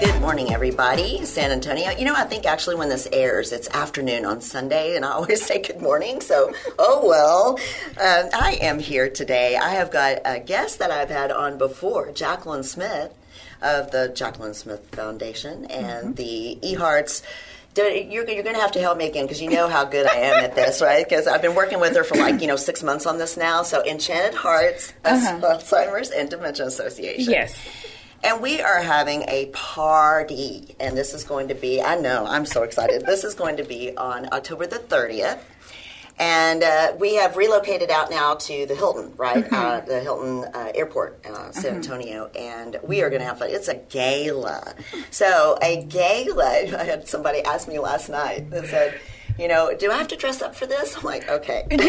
Good morning, everybody. San Antonio. You know, I think actually when this airs, it's afternoon on Sunday, and I always say good morning. So, oh well. Uh, I am here today. I have got a guest that I've had on before, Jaqueline Smith of the Jaqueline Smith Foundation and mm-hmm. the eHearts. You're, you're going to have to help me again because you know how good I am at this, right? Because I've been working with her for like, you know, six months on this now. So, Enchanted Hearts, uh-huh. Alzheimer's and Dementia Association. Yes. And we are having a party. And this is going to be, I know, I'm so excited. This is going to be on October the 30th. And uh, we have relocated out now to the Hilton, right? Mm-hmm. Uh, the Hilton uh, Airport, uh, San mm-hmm. Antonio. And we are going to have fun. It's a gala. So, a gala, I had somebody ask me last night that said, you know, do I have to dress up for this? I'm like, okay. Please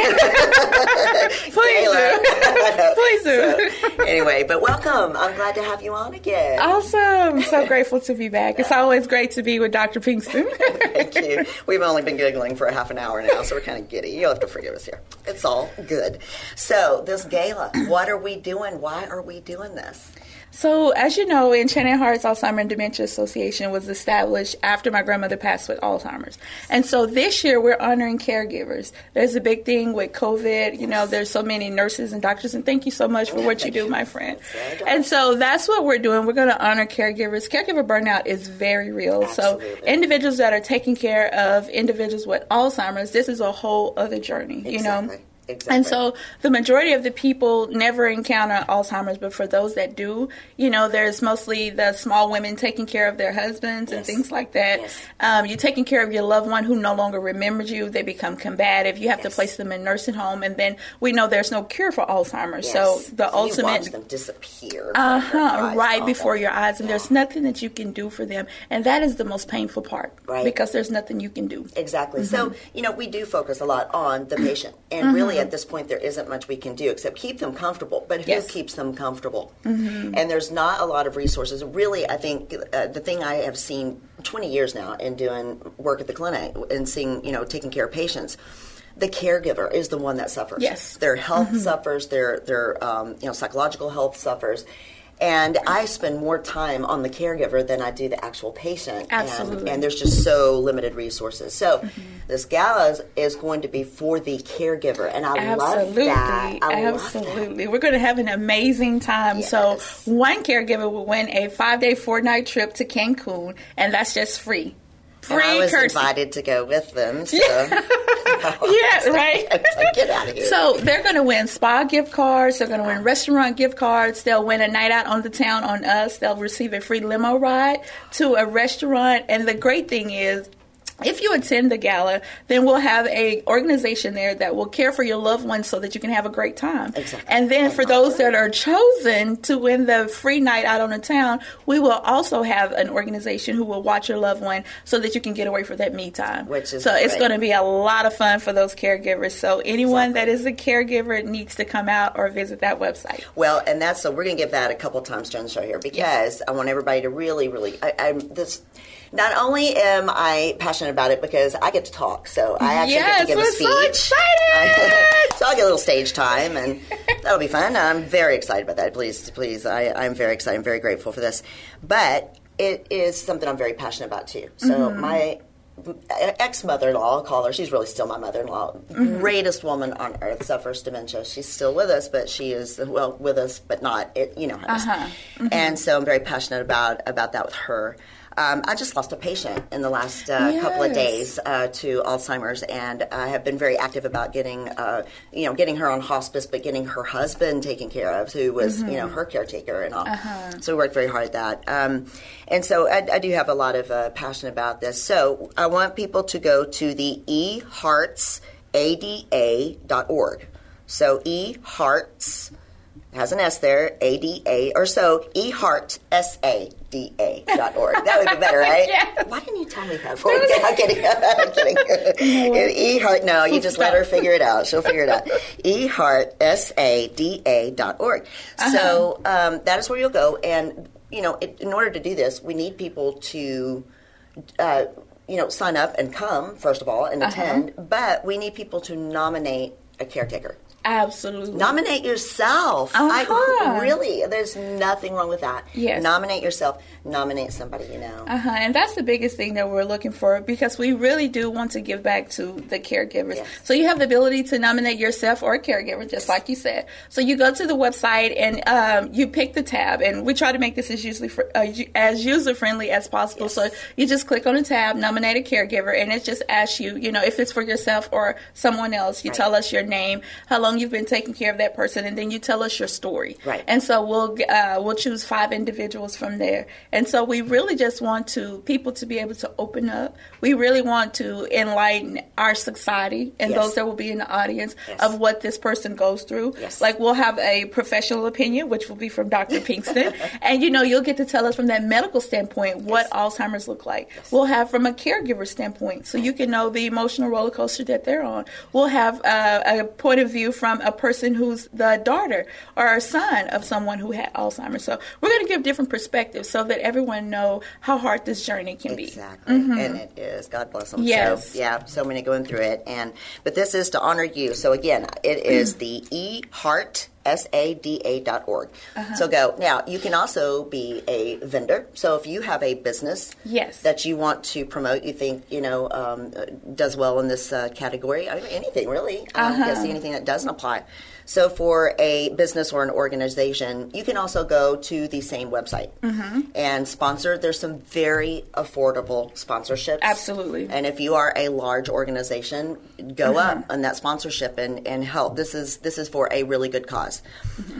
do. Please do. So, anyway, but welcome. I'm glad to have you on again. Awesome. So grateful to be back. It's always great to be with Dr. Pinkston. Thank you. We've only been giggling for a half an hour now, so we're kind of giddy. You'll have to forgive us here. It's all good. So, this gala, what are we doing? Why are we doing this? So, as you know, Enchanted Hearts Alzheimer and Dementia Association was established after my grandmother passed with Alzheimer's. And so this year we're honoring caregivers. There's a big thing with COVID. You know, there's so many nurses and doctors, and thank you so much for what you do, my friend. And so that's what we're doing. We're going to honor caregivers. Caregiver burnout is very real. Absolutely. So, individuals that are taking care of individuals with Alzheimer's, this is a whole other journey, exactly. you know? Exactly. And so the majority of the people never encounter Alzheimer's, but for those that do, you know, there's mostly the small women taking care of their husbands yes. and things like that. Yes. Um, you're taking care of your loved one who no longer remembers you. They become combative. You have yes. to place them in nursing home, and then we know there's no cure for Alzheimer's. So the so ultimate them disappear. Uh huh. Right before your eyes, and yeah. there's nothing that you can do for them, and that is the most painful part. Right. Because there's nothing you can do. Exactly. Mm-hmm. So you know, we do focus a lot on the patient, and mm-hmm. really at this point there isn't much we can do except keep them comfortable. But who yes. keeps them comfortable? Mm-hmm. And there's not a lot of resources. Really, I think uh, the thing I have seen 20 years now in doing work at the clinic and seeing, you know, taking care of patients the caregiver is the one that suffers. Yes, their health mm-hmm. suffers. Their their um, you know psychological health suffers, and I spend more time on the caregiver than I do the actual patient. Absolutely. And, and there's just so limited resources. So mm-hmm. this gala is, is, going to be for the caregiver. And I Absolutely. love that. I Absolutely. That. We're going to have an amazing time. Yes. So one caregiver will win a five day, four night trip to Cancun, and that's just free. And I was invited to go with them. So. Yeah, yeah right. like, get out of here. So they're going to win spa gift cards. They're going to win restaurant gift cards. They'll win a night out on the town on us. They'll receive a free limo ride to a restaurant. And the great thing is, if you attend the gala, then we'll have a organization there that will care for your loved ones so that you can have a great time. Exactly. And then for those that are chosen to win the free night out on the town, we will also have an organization who will watch your loved one so that you can get away for that me time. Which is so great. it's going to be a lot of fun for those caregivers. So anyone exactly. that is a caregiver needs to come out or visit that website. Well, and that's so we're going to give that a couple times during the show here because yes. I want everybody to really, really. I, I'm this not only am I passionate about it because I get to talk, so I actually yes, get to give a speech. So excited! so I'll get a little stage time, and that'll be fun. I'm very excited about that. Please, please, I, I'm very excited. I'm very grateful for this. But it is something I'm very passionate about too. So Mm-hmm. my ex mother-in-law, I'll call her. She's really still my mother-in-law. Mm-hmm. Greatest woman on earth suffers dementia. She's still with us, but she is well with us, but not. It, you know how it is. Uh-huh. Mm-hmm. And so I'm very passionate about about that with her. Um, I just lost a patient in the last uh, couple of days uh, to Alzheimer's, and I have been very active about getting, uh, you know, getting her on hospice, but getting her husband taken care of, who was, you know, her caretaker and all. So we worked very hard at that. Um, and so I, I do have a lot of uh, passion about this. So I want people to go to the eheartsada.org. So ehearts has an S there, A D A, or so, eheart, S A D A dot org. That would be better, right? Yeah. Why didn't you tell me that before? I'm kidding. I'm kidding. eheart, no, you just let her figure it out. She'll figure it out. eheart, S A D A dot org. So um, that is where you'll go. And you know, it, in order to do this, we need people to. Uh, you know, sign up and come first of all and Uh-huh. attend, but we need people to nominate a caretaker. Absolutely. Nominate yourself. Uh-huh. I really, there's nothing wrong with that. Yes. Nominate yourself. Nominate somebody you know. Uh-huh. And that's the biggest thing that we're looking for because we really do want to give back to the caregivers. Yes. So you have the ability to nominate yourself or a caregiver, just like you said. So you go to the website and um, you pick the tab, and we try to make this as usually fr- uh, as user friendly as possible. Yes. So you just click on the tab, nominate a caregiver, and it just asks you, you know, if it's for yourself or someone else. You Right. tell us your name, how long you've been taking care of that person, and then you tell us your story. Right. And so we'll uh, we'll choose five individuals from there. And so we really just want to people to be able to open up. We really want to enlighten our society and Yes. those that will be in the audience Yes. of what this person goes through. Yes. Like we'll have a professional opinion, which will be from Dr. Pinkston, and you know you'll get to tell us from that medical standpoint what Alzheimer's look like. We'll have from a caregiver standpoint, so you can know the emotional roller coaster that they're on. We'll have uh, a point of view from a person who's the daughter or a son of someone who had Alzheimer's. So we're going to give different perspectives so that everyone know how hard this journey can be. Exactly, and it is. God bless them. Mm-hmm. Yes. So, yeah, so many going through it, and but this is to honor you. So again, it is the E Heart. S-A-D-A dot org. Uh-huh. So go. Now, you can also be a vendor. So if you have a business Yes. that you want to promote, you think, you know, um, does well in this uh, category, I mean, anything really. I Uh-huh. can't see anything that doesn't apply. So for a business or an organization, you can also go to the same website Mm-hmm. and sponsor. There's some very affordable sponsorships. Absolutely. And if you are a large organization, go up on that sponsorship and, and help. This is this is for a really good cause.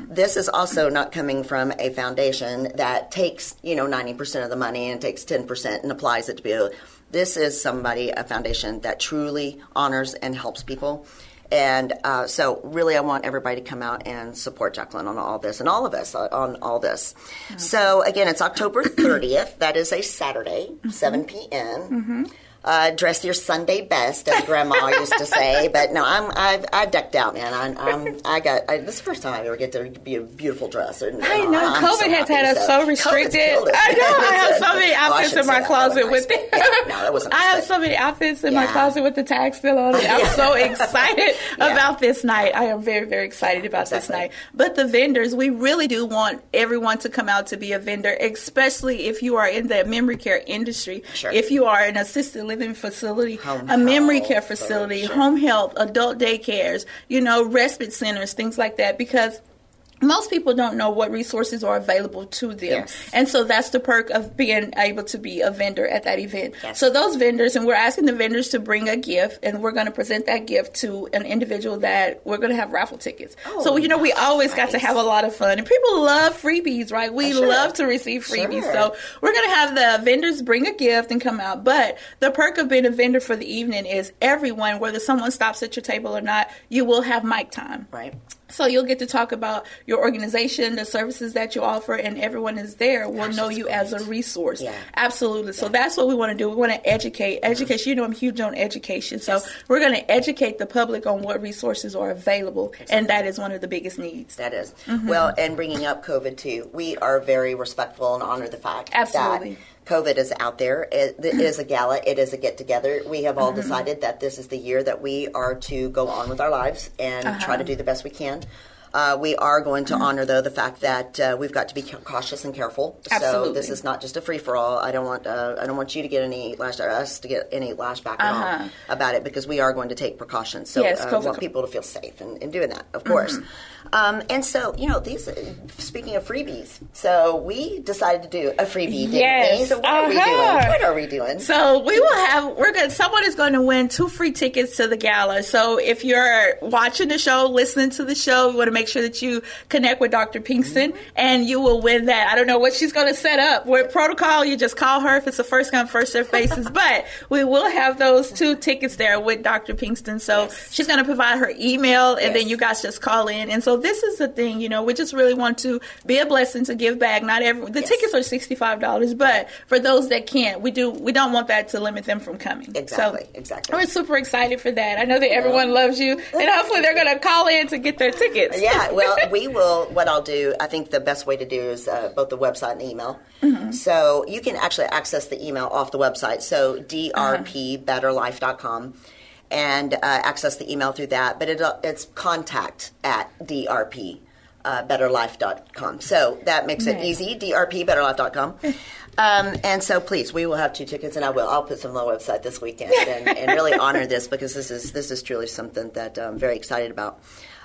This is also not coming from a foundation that takes, you know, 90% of the money and takes 10% and applies it to people. This is somebody, a foundation that truly honors and helps people. And uh, so, really, I want everybody to come out and support Jaqueline on all this, and all of us on all this. So, again, it's October 30th. That is a Saturday, 7 p.m. Uh, dress your Sunday best, as Grandma used to say. But no, I'm I've, I decked out, man. I'm, I'm I got I, this is the first time I ever get to be a beautiful dress. And, I uh, know I'm COVID so has happy. had us so COVID's restricted. I know. I have so many outfits in my closet with it. Yeah, no, that wasn't I have so many outfits in my closet with the tag still on it. I'm so excited Yeah. about this night. I am very, very excited about this night. But the vendors, we really do want everyone to come out to be a vendor, especially if you are in the memory care industry. Sure. If you are an assisted living facility, Home a memory health, care so, facility, sure. home health, adult daycares, you know, respite centers, things like that, because most people don't know what resources are available to them. Yes. And so that's the perk of being able to be a vendor at that event. Yes. So those vendors, and we're asking the vendors to bring a gift, and we're going to present that gift to an individual that we're going to have raffle tickets. Oh, so, you know, we always got to have a lot of fun. And people love freebies, right? We sure. love to receive freebies. Sure. So we're going to have the vendors bring a gift and come out. But the perk of being a vendor for the evening is everyone, whether someone stops at your table or not, you will have mic time. Right. So you'll get to talk about your organization, the services that you offer, and everyone is there will Gosh, know you great. as a resource. Yeah. Absolutely. So that's what we want to do. We want to educate. Education. You know, I'm huge on education. So Yes. we're going to educate the public on what resources are available, and that is one of the biggest needs. That is. Mm-hmm. Well, and bringing up COVID too, we are very respectful and honor the fact Absolutely. that COVID is out there. It, is a gala. It is a get together. We have Mm-hmm. all decided that this is the year that we are to go on with our lives and Uh-huh. try to do the best we can. Uh, we are going Mm-hmm. to honor, though, the fact that uh, we've got to be cautious and careful. So this is not just a free for all. I don't want uh, I don't want you to get any lash or us to get any lashback at Uh-huh. all about it because we are going to take precautions. So Yes, uh, COVID- want people to feel safe in, in doing that, of course. Um, and so, you know, these. Speaking of freebies, so we decided to do a freebie. Yes, We? So what are we uh-huh. doing? What are we doing? So we will have we're going someone is going to win two free tickets to the gala. So if you're watching the show, listening to the show, we want to make sure that you connect with Dr. Pinkston and you will win that. I don't know what she's going to set up. With protocol, you just call her if it's a first come first served basis, but we will have those two tickets there with Dr. Pinkston. So Yes. she's going to provide her email and then you guys just call in. And so this is the thing, you know, we just really want to be a blessing to give back. Not every the Yes. tickets are sixty five dollars, but for those that can't, we do we don't want that to limit them from coming. Exactly, So, exactly. We're super excited for that. I know that everyone loves you, and hopefully they're going to call in to get their tickets. Yeah, yeah, well, we will. What I'll do, I think the best way to do is uh, both the website and the email. Mm-hmm. So you can actually access the email off the website. So drpbetterlife.com and uh, access the email through that. But it, it's contact at drp. Uh, betterlife.com. So that makes it easy. drpbetterlife.com. Um, and so, please, we will have two tickets, and I will. I'll put some on the website this weekend and, and really honor this because this is this is truly something that I'm very excited about.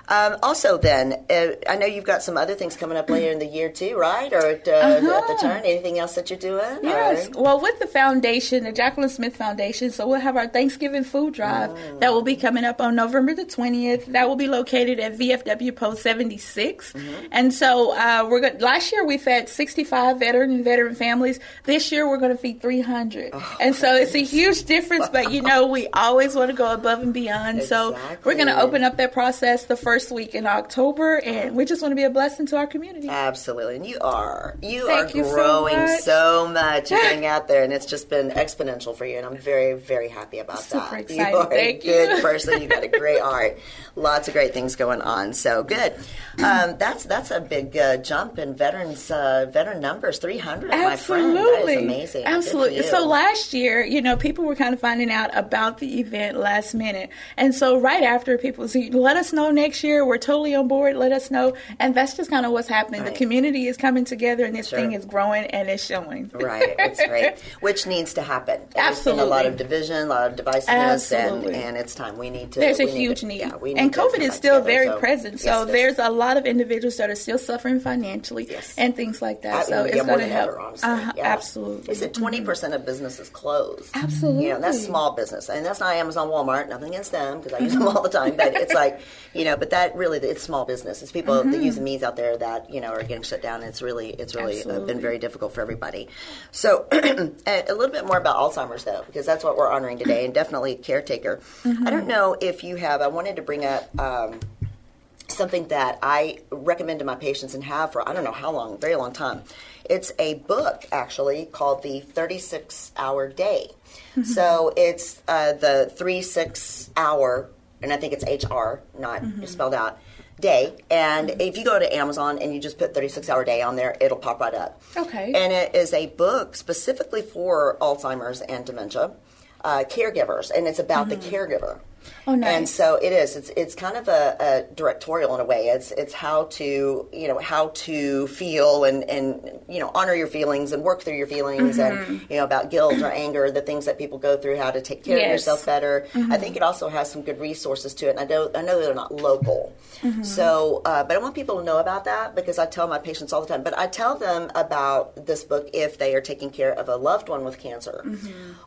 Um, also, then, uh, I know you've got some other things coming up later in the year too, right? Or at, uh, uh-huh. at the turn, anything else that you're doing? Yes. Or? Well, with the foundation, the Jaqueline Smith Foundation, so we'll have our Thanksgiving food drive mm. that will be coming up on November the 20th. That will be located at VFW Post 76. Mm-hmm. And so uh, we're going. Last year we fed 65 veteran and veteran families. This year we're going to feed 300. Oh, and so it's a huge difference, but you know we always want to go above and beyond. Exactly. So we're going to open up that process the first first week in October, and we just want to be a blessing to our community. Absolutely, and you are. You Thank are you growing so much. so much. You're getting out there, and it's just been exponential for you, and I'm very, very happy about Super that. Excited. You are Thank a good you. person. You got a great heart. Lots of great things going on. So good. Um, that's that's a big uh, jump in veterans uh, veteran numbers. 300, my friend. That is amazing. Absolutely. So last year, you know, people were kind of finding out about the event last minute, and so right after people "Let us know next year. We're totally on board. Let us know." And that's just kind of what's happening. Right. The community is coming together, and this Sure. thing is growing and it's showing. Right, it's great. Which needs to happen. There's been a lot of division, a lot of divisiveness, and, Absolutely. and it's time. We need to. There's a we need huge to- need. yeah, and COVID is still together, very so- present. So is. there's a lot of individuals that are still suffering financially Yes. and things like that. I- so yeah, it's more going to than help. ever. Uh-huh, Yeah. Absolutely. Is it twenty percent of businesses closed? Absolutely. You know, that's small business, and that's not Amazon, Walmart. Nothing against them because I use them all the time. But it's like, you know, but that really, it's small business. It's people Mm-hmm. that use the means out there that you know are getting shut down. It's really, it's really uh, been very difficult for everybody. So, a little bit more about Alzheimer's though, because that's what we're honoring today, and definitely caretaker. Mm-hmm. I don't know if you have. I wanted to bring up. Um, something that I recommend to my patients and have for I don't know how long, very long time. It's a book actually called the 36 Hour Day. So it's uh, the three six hour, and I think it's HR, not mm-hmm. spelled out. Day, and mm-hmm. if you go to Amazon and you just put 36 hour day on there, it'll pop right up. Okay. And it is a book specifically for Alzheimer's and dementia uh, caregivers, and it's about the mm-hmm. caregiver. Oh, And so it is. It's it's kind of a, a directorial in a way. It's it's how to you know how to feel and and you know honor your feelings and work through your feelings and you know about guilt or anger, the things that people go through, how to take care of yourself better. I think it also has some good resources to it. And I know I know they're not local, so uh, but I want people to know about that because I tell my patients all the time. But I tell them about this book if they are taking care of a loved one with cancer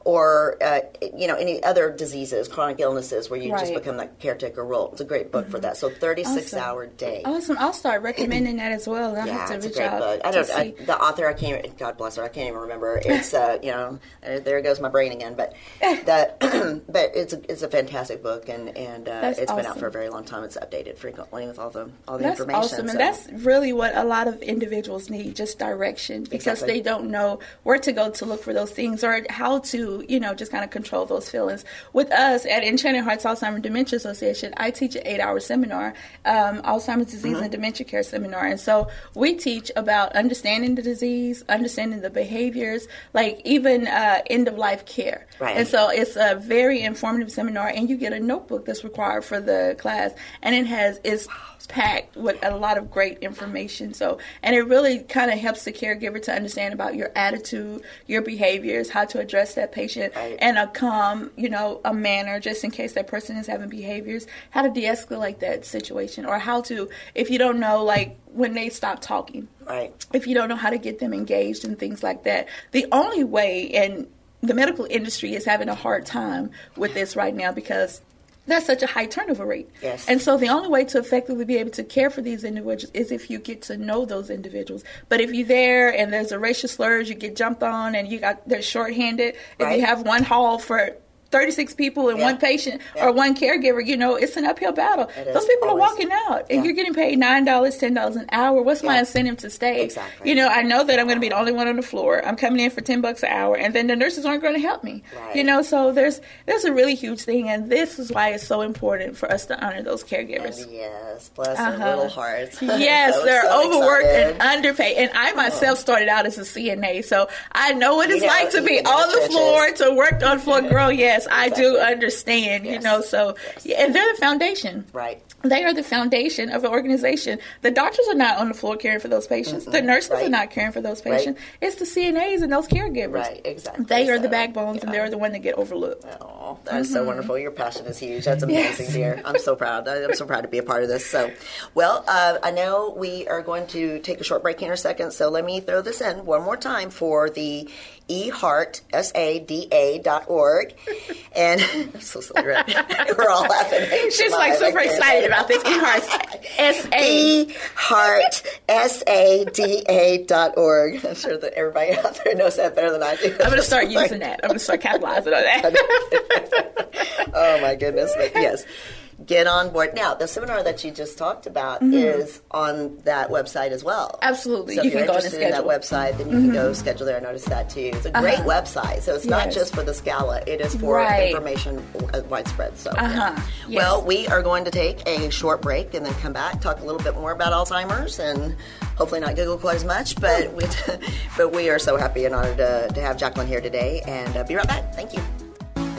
or uh, you know any other diseases, chronic illnesses where you just become that caretaker role. It's a great book for that. So 36 Awesome. hour day. Awesome. I'll start recommending that as well. I'll Yeah, have to it's a great out book. I don't. I, the author, I can't. God bless her. I can't even remember. It's uh, you know, there, there goes my brain again. But that, but it's a, it's a fantastic book, and and uh, it's been out for a very long time. It's updated frequently with all the all the That's information. awesome, and that's really what a lot of individuals need: just direction, because Exactly. they don't know where to go to look for those things or how to, you know, just kind of control those feelings. With us at Enchanted Hearts Alzheimer's Dementia Association, I teach an eight-hour seminar, um, Alzheimer's disease Mm-hmm. and dementia care seminar, and so we teach about understanding the disease, understanding the behaviors, like even uh, end-of-life care. Right. And so it's a very informative seminar, and you get a notebook that's required for the class, and it has is packed with a lot of great information. So, and it really kind of helps the caregiver to understand about your attitude, your behaviors, how to address that patient Right. in a calm, you know, a manner, just in case that person is having behaviors, how to de-escalate that situation, or how to, if you don't know, like when they stop talking right. if you don't know how to get them engaged and things like that. The only way, and the medical industry is having a hard time with this right now because that's such a high turnover rate. Yes. And so the only way to effectively be able to care for these individuals is if you get to know those individuals. But if you're there and there's a racial slurs, you get jumped on and you got they're shorthanded, if Right. you have one hall for 36 people and Yeah. one patient Yeah. or one caregiver, you know, it's an uphill battle. It Those people always. are walking out and Yeah. you're getting paid $9, $10 an hour. What's my incentive to stay? Exactly. You know, I know that I'm going to be the only one on the floor. I'm coming in for 10 bucks an hour and then the nurses aren't going to help me. Right. You know, so there's there's a really huge thing and this is why it's so important for us to honor those caregivers. And yes, bless their Uh-huh. little hearts. Yes, So- they're so overworked excited. and underpaid. And I myself started out as a CNA, so I know what You it's know, like to be on the floor, to work on floor. Girl, yes, I do understand. You know, so yeah, and they're the foundation. Right. They are the foundation of the organization. The doctors are not on the floor caring for those patients. The nurses Right. are not caring for those Right. patients. It's the CNAs and those caregivers. Right, exactly. They are the So, backbones, and they're the one that get overlooked. Oh, that's Mm-hmm. so wonderful. Your passion is huge. That's amazing, dear. I'm so proud. I'm so proud to be a part of this. So, well, uh, I know we are going to take a short break here in a second, so let me throw this in one more time for the eheart, S-A-D-A dot org. And so silly, right? We're all laughing. She's like super excited about this. eHearts, S A. eheart, S-A-D-A dot org. I'm sure that everybody out there knows that better than I do. I'm going to start using that. I'm going to start capitalizing on that. oh my goodness! But yes, get on board. Now, the seminar that you just talked about is on that website as well. Mm-hmm. Absolutely. So You if you're can go and interested in that. Mm-hmm. website, then you can go schedule there. I noticed that too. It's a great Uh-huh. website. So it's not just for the Scala; it is for Right. information uh, widespread. So. Uh-huh. Yes. well, we are going to take a short break and then come back, talk a little bit more about Alzheimer's, and hopefully not giggle quite as much. But we, but we are so happy and honored to, to have Jaqueline here today, and uh, be right back. Thank you.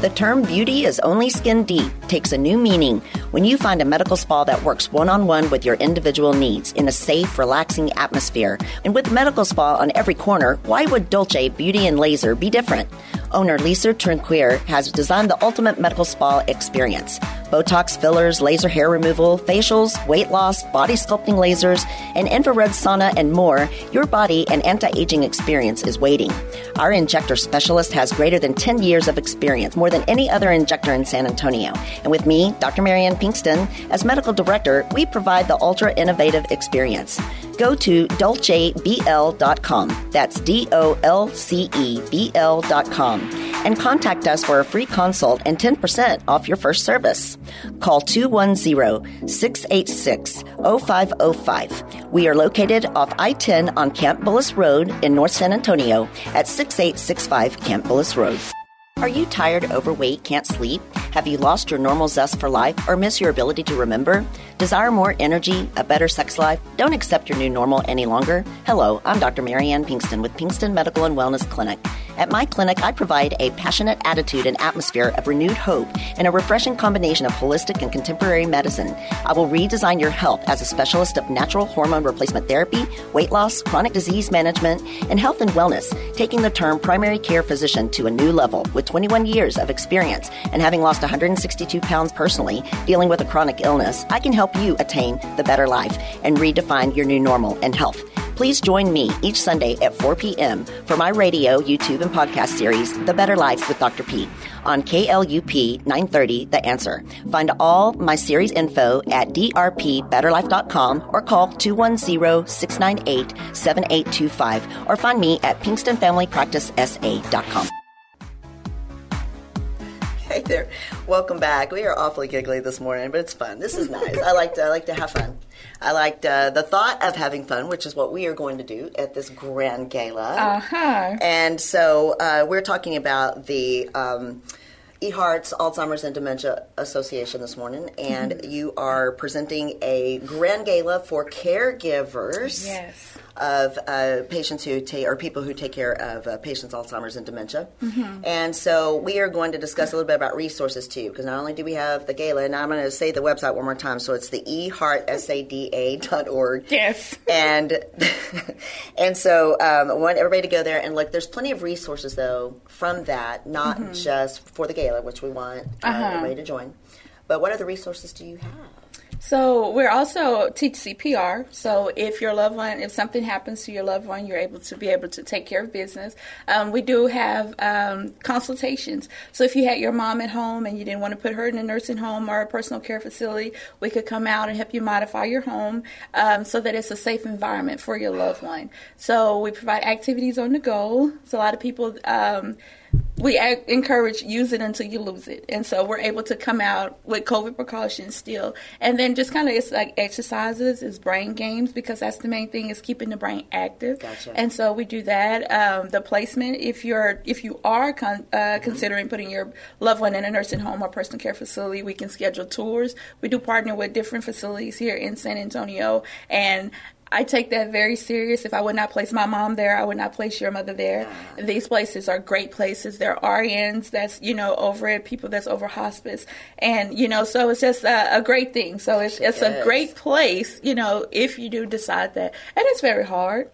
The term beauty is only skin deep takes a new meaning when you find a medical spa that works one on one with your individual needs in a safe, relaxing atmosphere. And with medical spa on every corner, why would Dolce Beauty and Laser be different? Owner Lisa Trinquier has designed the ultimate medical spa experience. Botox fillers, laser hair removal, facials, weight loss, body sculpting lasers, an infrared sauna and more, your body and anti-aging experience is waiting. Our injector specialist has greater than 10 years of experience, more than any other injector in San Antonio. And with me, Dr. Marianne Pinkston, as medical director, we provide the ultra innovative experience. Go to dolcebl.com. That's D O L C E B L.com. And contact us for a free consult and 10% off your first service. Call 210 686 0505. We are located off I 10 on Camp Bullis Road in North San Antonio at 6865 Camp Bullis Road. Are you tired, overweight, can't sleep? Have you lost your normal zest for life or miss your ability to remember? Desire more energy, a better sex life? Don't accept your new normal any longer? Hello, I'm Dr. Marianne Pinkston with Pinkston Medical and Wellness Clinic. At my clinic, I provide a passionate attitude and atmosphere of renewed hope and a refreshing combination of holistic and contemporary medicine. I will redesign your health as a specialist of natural hormone replacement therapy, weight loss, chronic disease management, and health and wellness, taking the term primary care physician to a new level with 21 years of experience and having lost 162 pounds personally dealing with a chronic illness. I can help you attain the better life and redefine your new normal and health. Please join me each Sunday at 4 p.m. for my radio, YouTube, and podcast series, The Better Life with Dr. P, on KLUP 930 The Answer. Find all my series info at drpbetterlife.com or call 210-698-7825 or find me at pinkstonfamilypracticesa.com. Hey there. Welcome back. We are awfully giggly this morning, but it's fun. This is nice. I like to I like to have fun. I liked uh, the thought of having fun, which is what we are going to do at this grand gala. Uh huh. And so uh, we're talking about the um, eHearts Alzheimer's and Dementia Association this morning, and Mm-hmm. you are presenting a grand gala for caregivers Yes. Of uh, patients who take or people who take care of uh, patients Alzheimer's and dementia. And so we are going to discuss a little bit about resources too, because not only do we have the gala, and I'm going to say the website one more time. So it's the eheartsada.org. Yes. And and so um, I want everybody to go there and look. There's plenty of resources though from that, not just for the gala, which we want uh, Uh-huh. everybody to join. But what other resources do you have? So we're also teach CPR. So if your loved one, if something happens to your loved one, you're able to be able to take care of business. Um, we do have um, consultations. So if you had your mom at home and you didn't want to put her in a nursing home or a personal care facility, we could come out and help you modify your home um, so that it's a safe environment for your loved one. So we provide activities on the go. So a lot of people. We encourage use it until you lose it. And so we're able to come out with COVID precautions still. And then just kind of it's like exercises, it's brain games because that's the main thing is keeping the brain active. Gotcha. And so we do that. Um, the placement, if you're if you are con- uh, Mm-hmm. considering putting your loved one in a nursing home or personal care facility, we can schedule tours. We do partner with different facilities here in San Antonio and I take that very serious. If I would not place my mom there, I would not place your mother there. Ah. These places are great places. There are RNs that's, you know, over it, people that's over hospice. And, you know, so it's just a, a great thing. So it's, it's a great place, you know, if you do decide that. And it's very hard.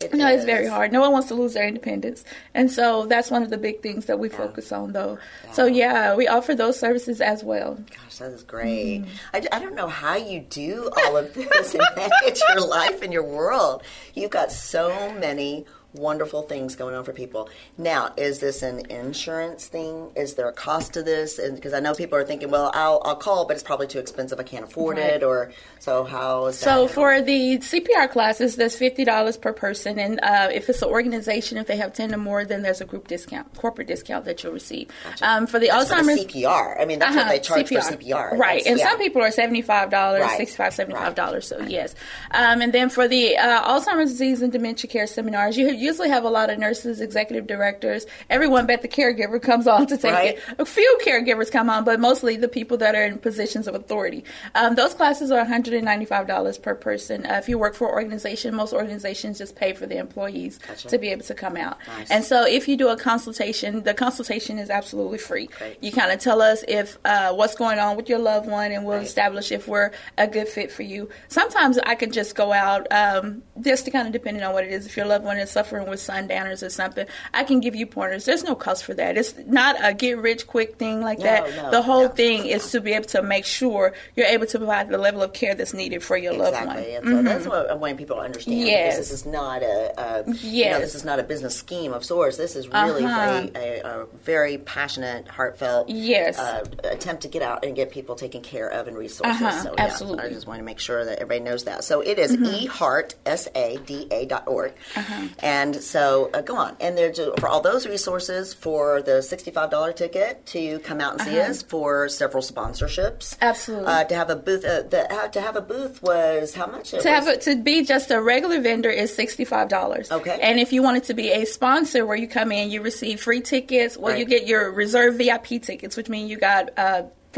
It no, it's very hard. No one wants to lose their independence. And so that's one of the big things that we focus on, though. So, yeah, we offer those services as well. Gosh, that is great. Mm-hmm. I, I don't know how you do all of this and manage your life and your world. You've got so many wonderful things going on for people. Now, is this an insurance thing? Is there a cost to this? And because I know people are thinking, well, I'll, I'll call, but it's probably too expensive. I can't afford Right. it. Or so how is that? So handled? for the CPR classes, there's fifty dollars per person, and uh, if it's an organization, if they have ten or more, then there's a group discount, corporate discount that you'll receive. Um, for the That's for the Alzheimer's CPR. I mean, that's what Uh-huh, they charge for CPR. Right. That's- And yeah. some people are $75, Right. $65, $75. So, yes. Um, and then for the uh, Alzheimer's disease and dementia care seminars, you usually have a lot of nurses, executive directors, everyone but the caregiver comes on to take Right. it. A few caregivers come on, but mostly the people that are in positions of authority. Um, those classes are $195 per person. Uh, if you work for an organization, most organizations just pay for the employees Gotcha. to be able to come out. Nice. And so if you do a consultation, the consultation is absolutely free. Great. You kind of tell us if uh, what's going on with your loved one, and we'll Right. establish if we're a good fit for you. Sometimes I could just go out, um, just to kind of depending on what it is. If your loved one is suffering with sundowners or something, I can give you pointers. There's no cost for that. It's not a get rich quick thing like No, that. no, the whole no. thing is to be able to make sure you're able to provide the level of care that's needed for your loved one. Exactly, and so that's what I want people to understand. Yes. because this is not a, a you know, this is not a business scheme of sorts. This is really Uh-huh. a, a, a very passionate, heartfelt Yes. uh, attempt to get out and get people taken care of and resources. Uh-huh, So yeah, absolutely. I just want to make sure that everybody knows that. So it is eheart s a d a dot org, and so uh, go on. And there's uh, for all those resources for the sixty five dollar ticket to come out and see us for several sponsorships. Absolutely. Uh, to have a booth, uh, the, uh, to have a booth was how much? It To have was? it to be just a regular vendor is sixty five dollars. Okay. And if you wanted to be a sponsor, where you come in, you receive free tickets. Well, you get your reserve VIP tickets, which mean you got.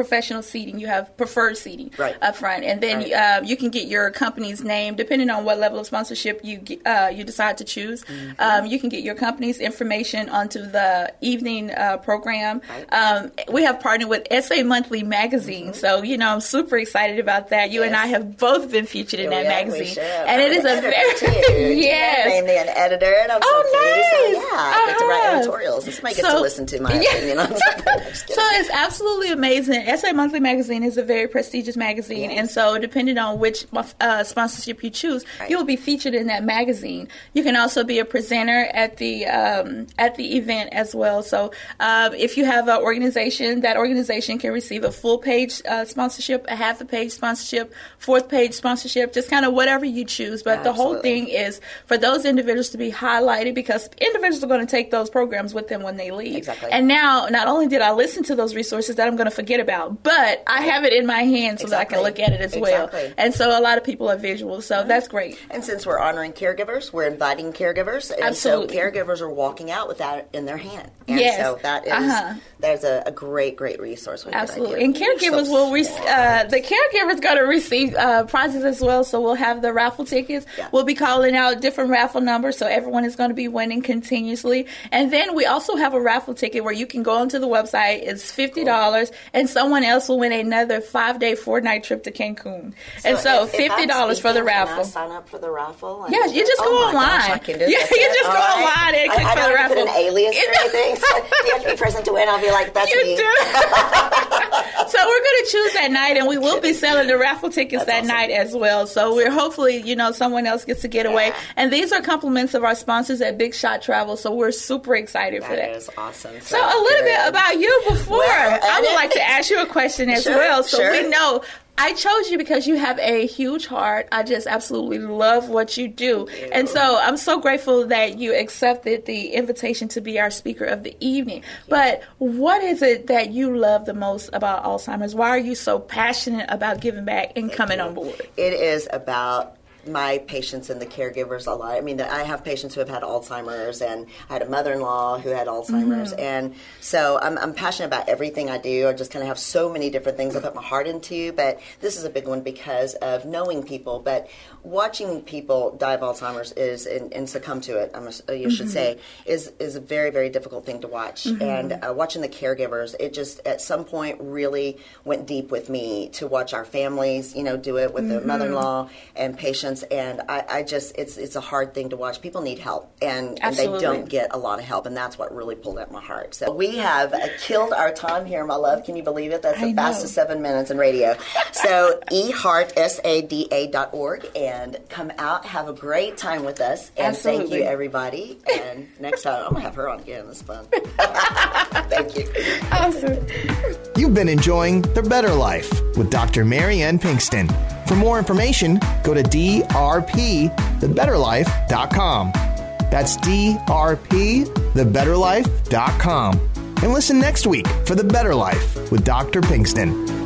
Professional seating, you have preferred seating Right. up front, and then Right. uh, you can get your company's name depending on what level of sponsorship you uh, you decide to choose. Mm-hmm. Um, you can get your company's information onto the evening uh, program. Right. Um, we have partnered with SA Monthly magazine, so you know I'm super excited about that. You and Mm-hmm. I have both been featured in Yeah, that magazine, and it is an a very yes. Named me an editor, and I'm so Oh, pleased. So, nice. yeah, I get to write Uh-huh. editorials. And somebody gets So- to listen to my Yeah. opinion on something. So it's absolutely amazing. SA Monthly Magazine is a very prestigious magazine, Yes. and so depending on which uh, sponsorship you choose, Right. you'll be featured in that magazine. You can also be a presenter at the um, at the event as well. So um, if you have an organization, that organization can receive a full page uh, sponsorship, a half a page sponsorship, fourth page sponsorship, just kind of whatever you choose. But the whole thing is for those individuals to be highlighted because individuals are going to take those programs with them when they leave. Exactly. And now, not only did I listen to those resources that I'm going to forget about, but I have it in my hand so that I can look at it as well. And so a lot of people are visual, so that's great. And since we're honoring caregivers, we're inviting caregivers, and Absolutely. so caregivers are walking out with that in their hand. And Yes. so that is Uh-huh. there's a, a great, great resource. Absolutely. And caregivers So will, smart. uh, the caregivers going to receive uh, prizes as well. So we'll have the raffle tickets. Yeah. We'll be calling out different raffle numbers. So everyone is going to be winning continuously. And then we also have a raffle ticket where you can go onto the website. It's $50 and someone else will win another five day, four night trip to Cancun. and so if- if $50 for the I raffle. sign up for the raffle. and- Yeah, you just Oh go my online. Gosh, I can do Yeah, you just All go online and I- click I, for the don't Put raffle. an alias or anything. So you have to be present to win. I'll be like, that's You me. do. so we're going to choose that night, and we will be selling the raffle tickets That's that awesome. night as well. So we're hopefully, you know, someone else gets to get away. Yeah. And these are compliments of our sponsors at Big Shot Travel. So we're super excited for That that. is awesome. So a little bit about you before. Well, I would like to ask you a question as Sure, well. So sure. we know I chose you because you have a huge heart. I just absolutely love what you do. You. And so I'm so grateful that you accepted the invitation to be our speaker of the evening. But what is it that you love the most about Alzheimer's? Why are you so passionate about giving back and Thank coming you. on board? It is about my patients and the caregivers a lot. I mean, I have patients who have had Alzheimer's, and I had a mother-in-law who had Alzheimer's, mm-hmm. and so I'm, I'm, passionate about everything I do. I just kind of have so many different things I put my heart into, but this is a big one because of knowing people. But watching people die of Alzheimer's is and, and succumb to it, a, you should mm-hmm. say, is is a very very difficult thing to watch. Mm-hmm. And uh, watching the caregivers, it just at some point really went deep with me to watch our families, you know, do it with the mother-in-law and patients patients, and I, I, just it's it's a hard thing to watch. People need help, and, and, they don't get a lot of help, and that's what really pulled at my heart. So we have uh, killed our time here, my love. Can you believe it? That's I the know. fastest seven minutes in radio. So eheart s a d a dot org, and come out, have a great time with us, and Absolutely. thank you everybody. And next time I'm gonna have her on again. It's fun. thank you. Awesome. You've been enjoying the Better Life with Dr. Marianne Pinkston. For more information, go to drpthebetterlife.com. That's drpthebetterlife.com. And listen next week for The Better Life with Dr. Pinkston.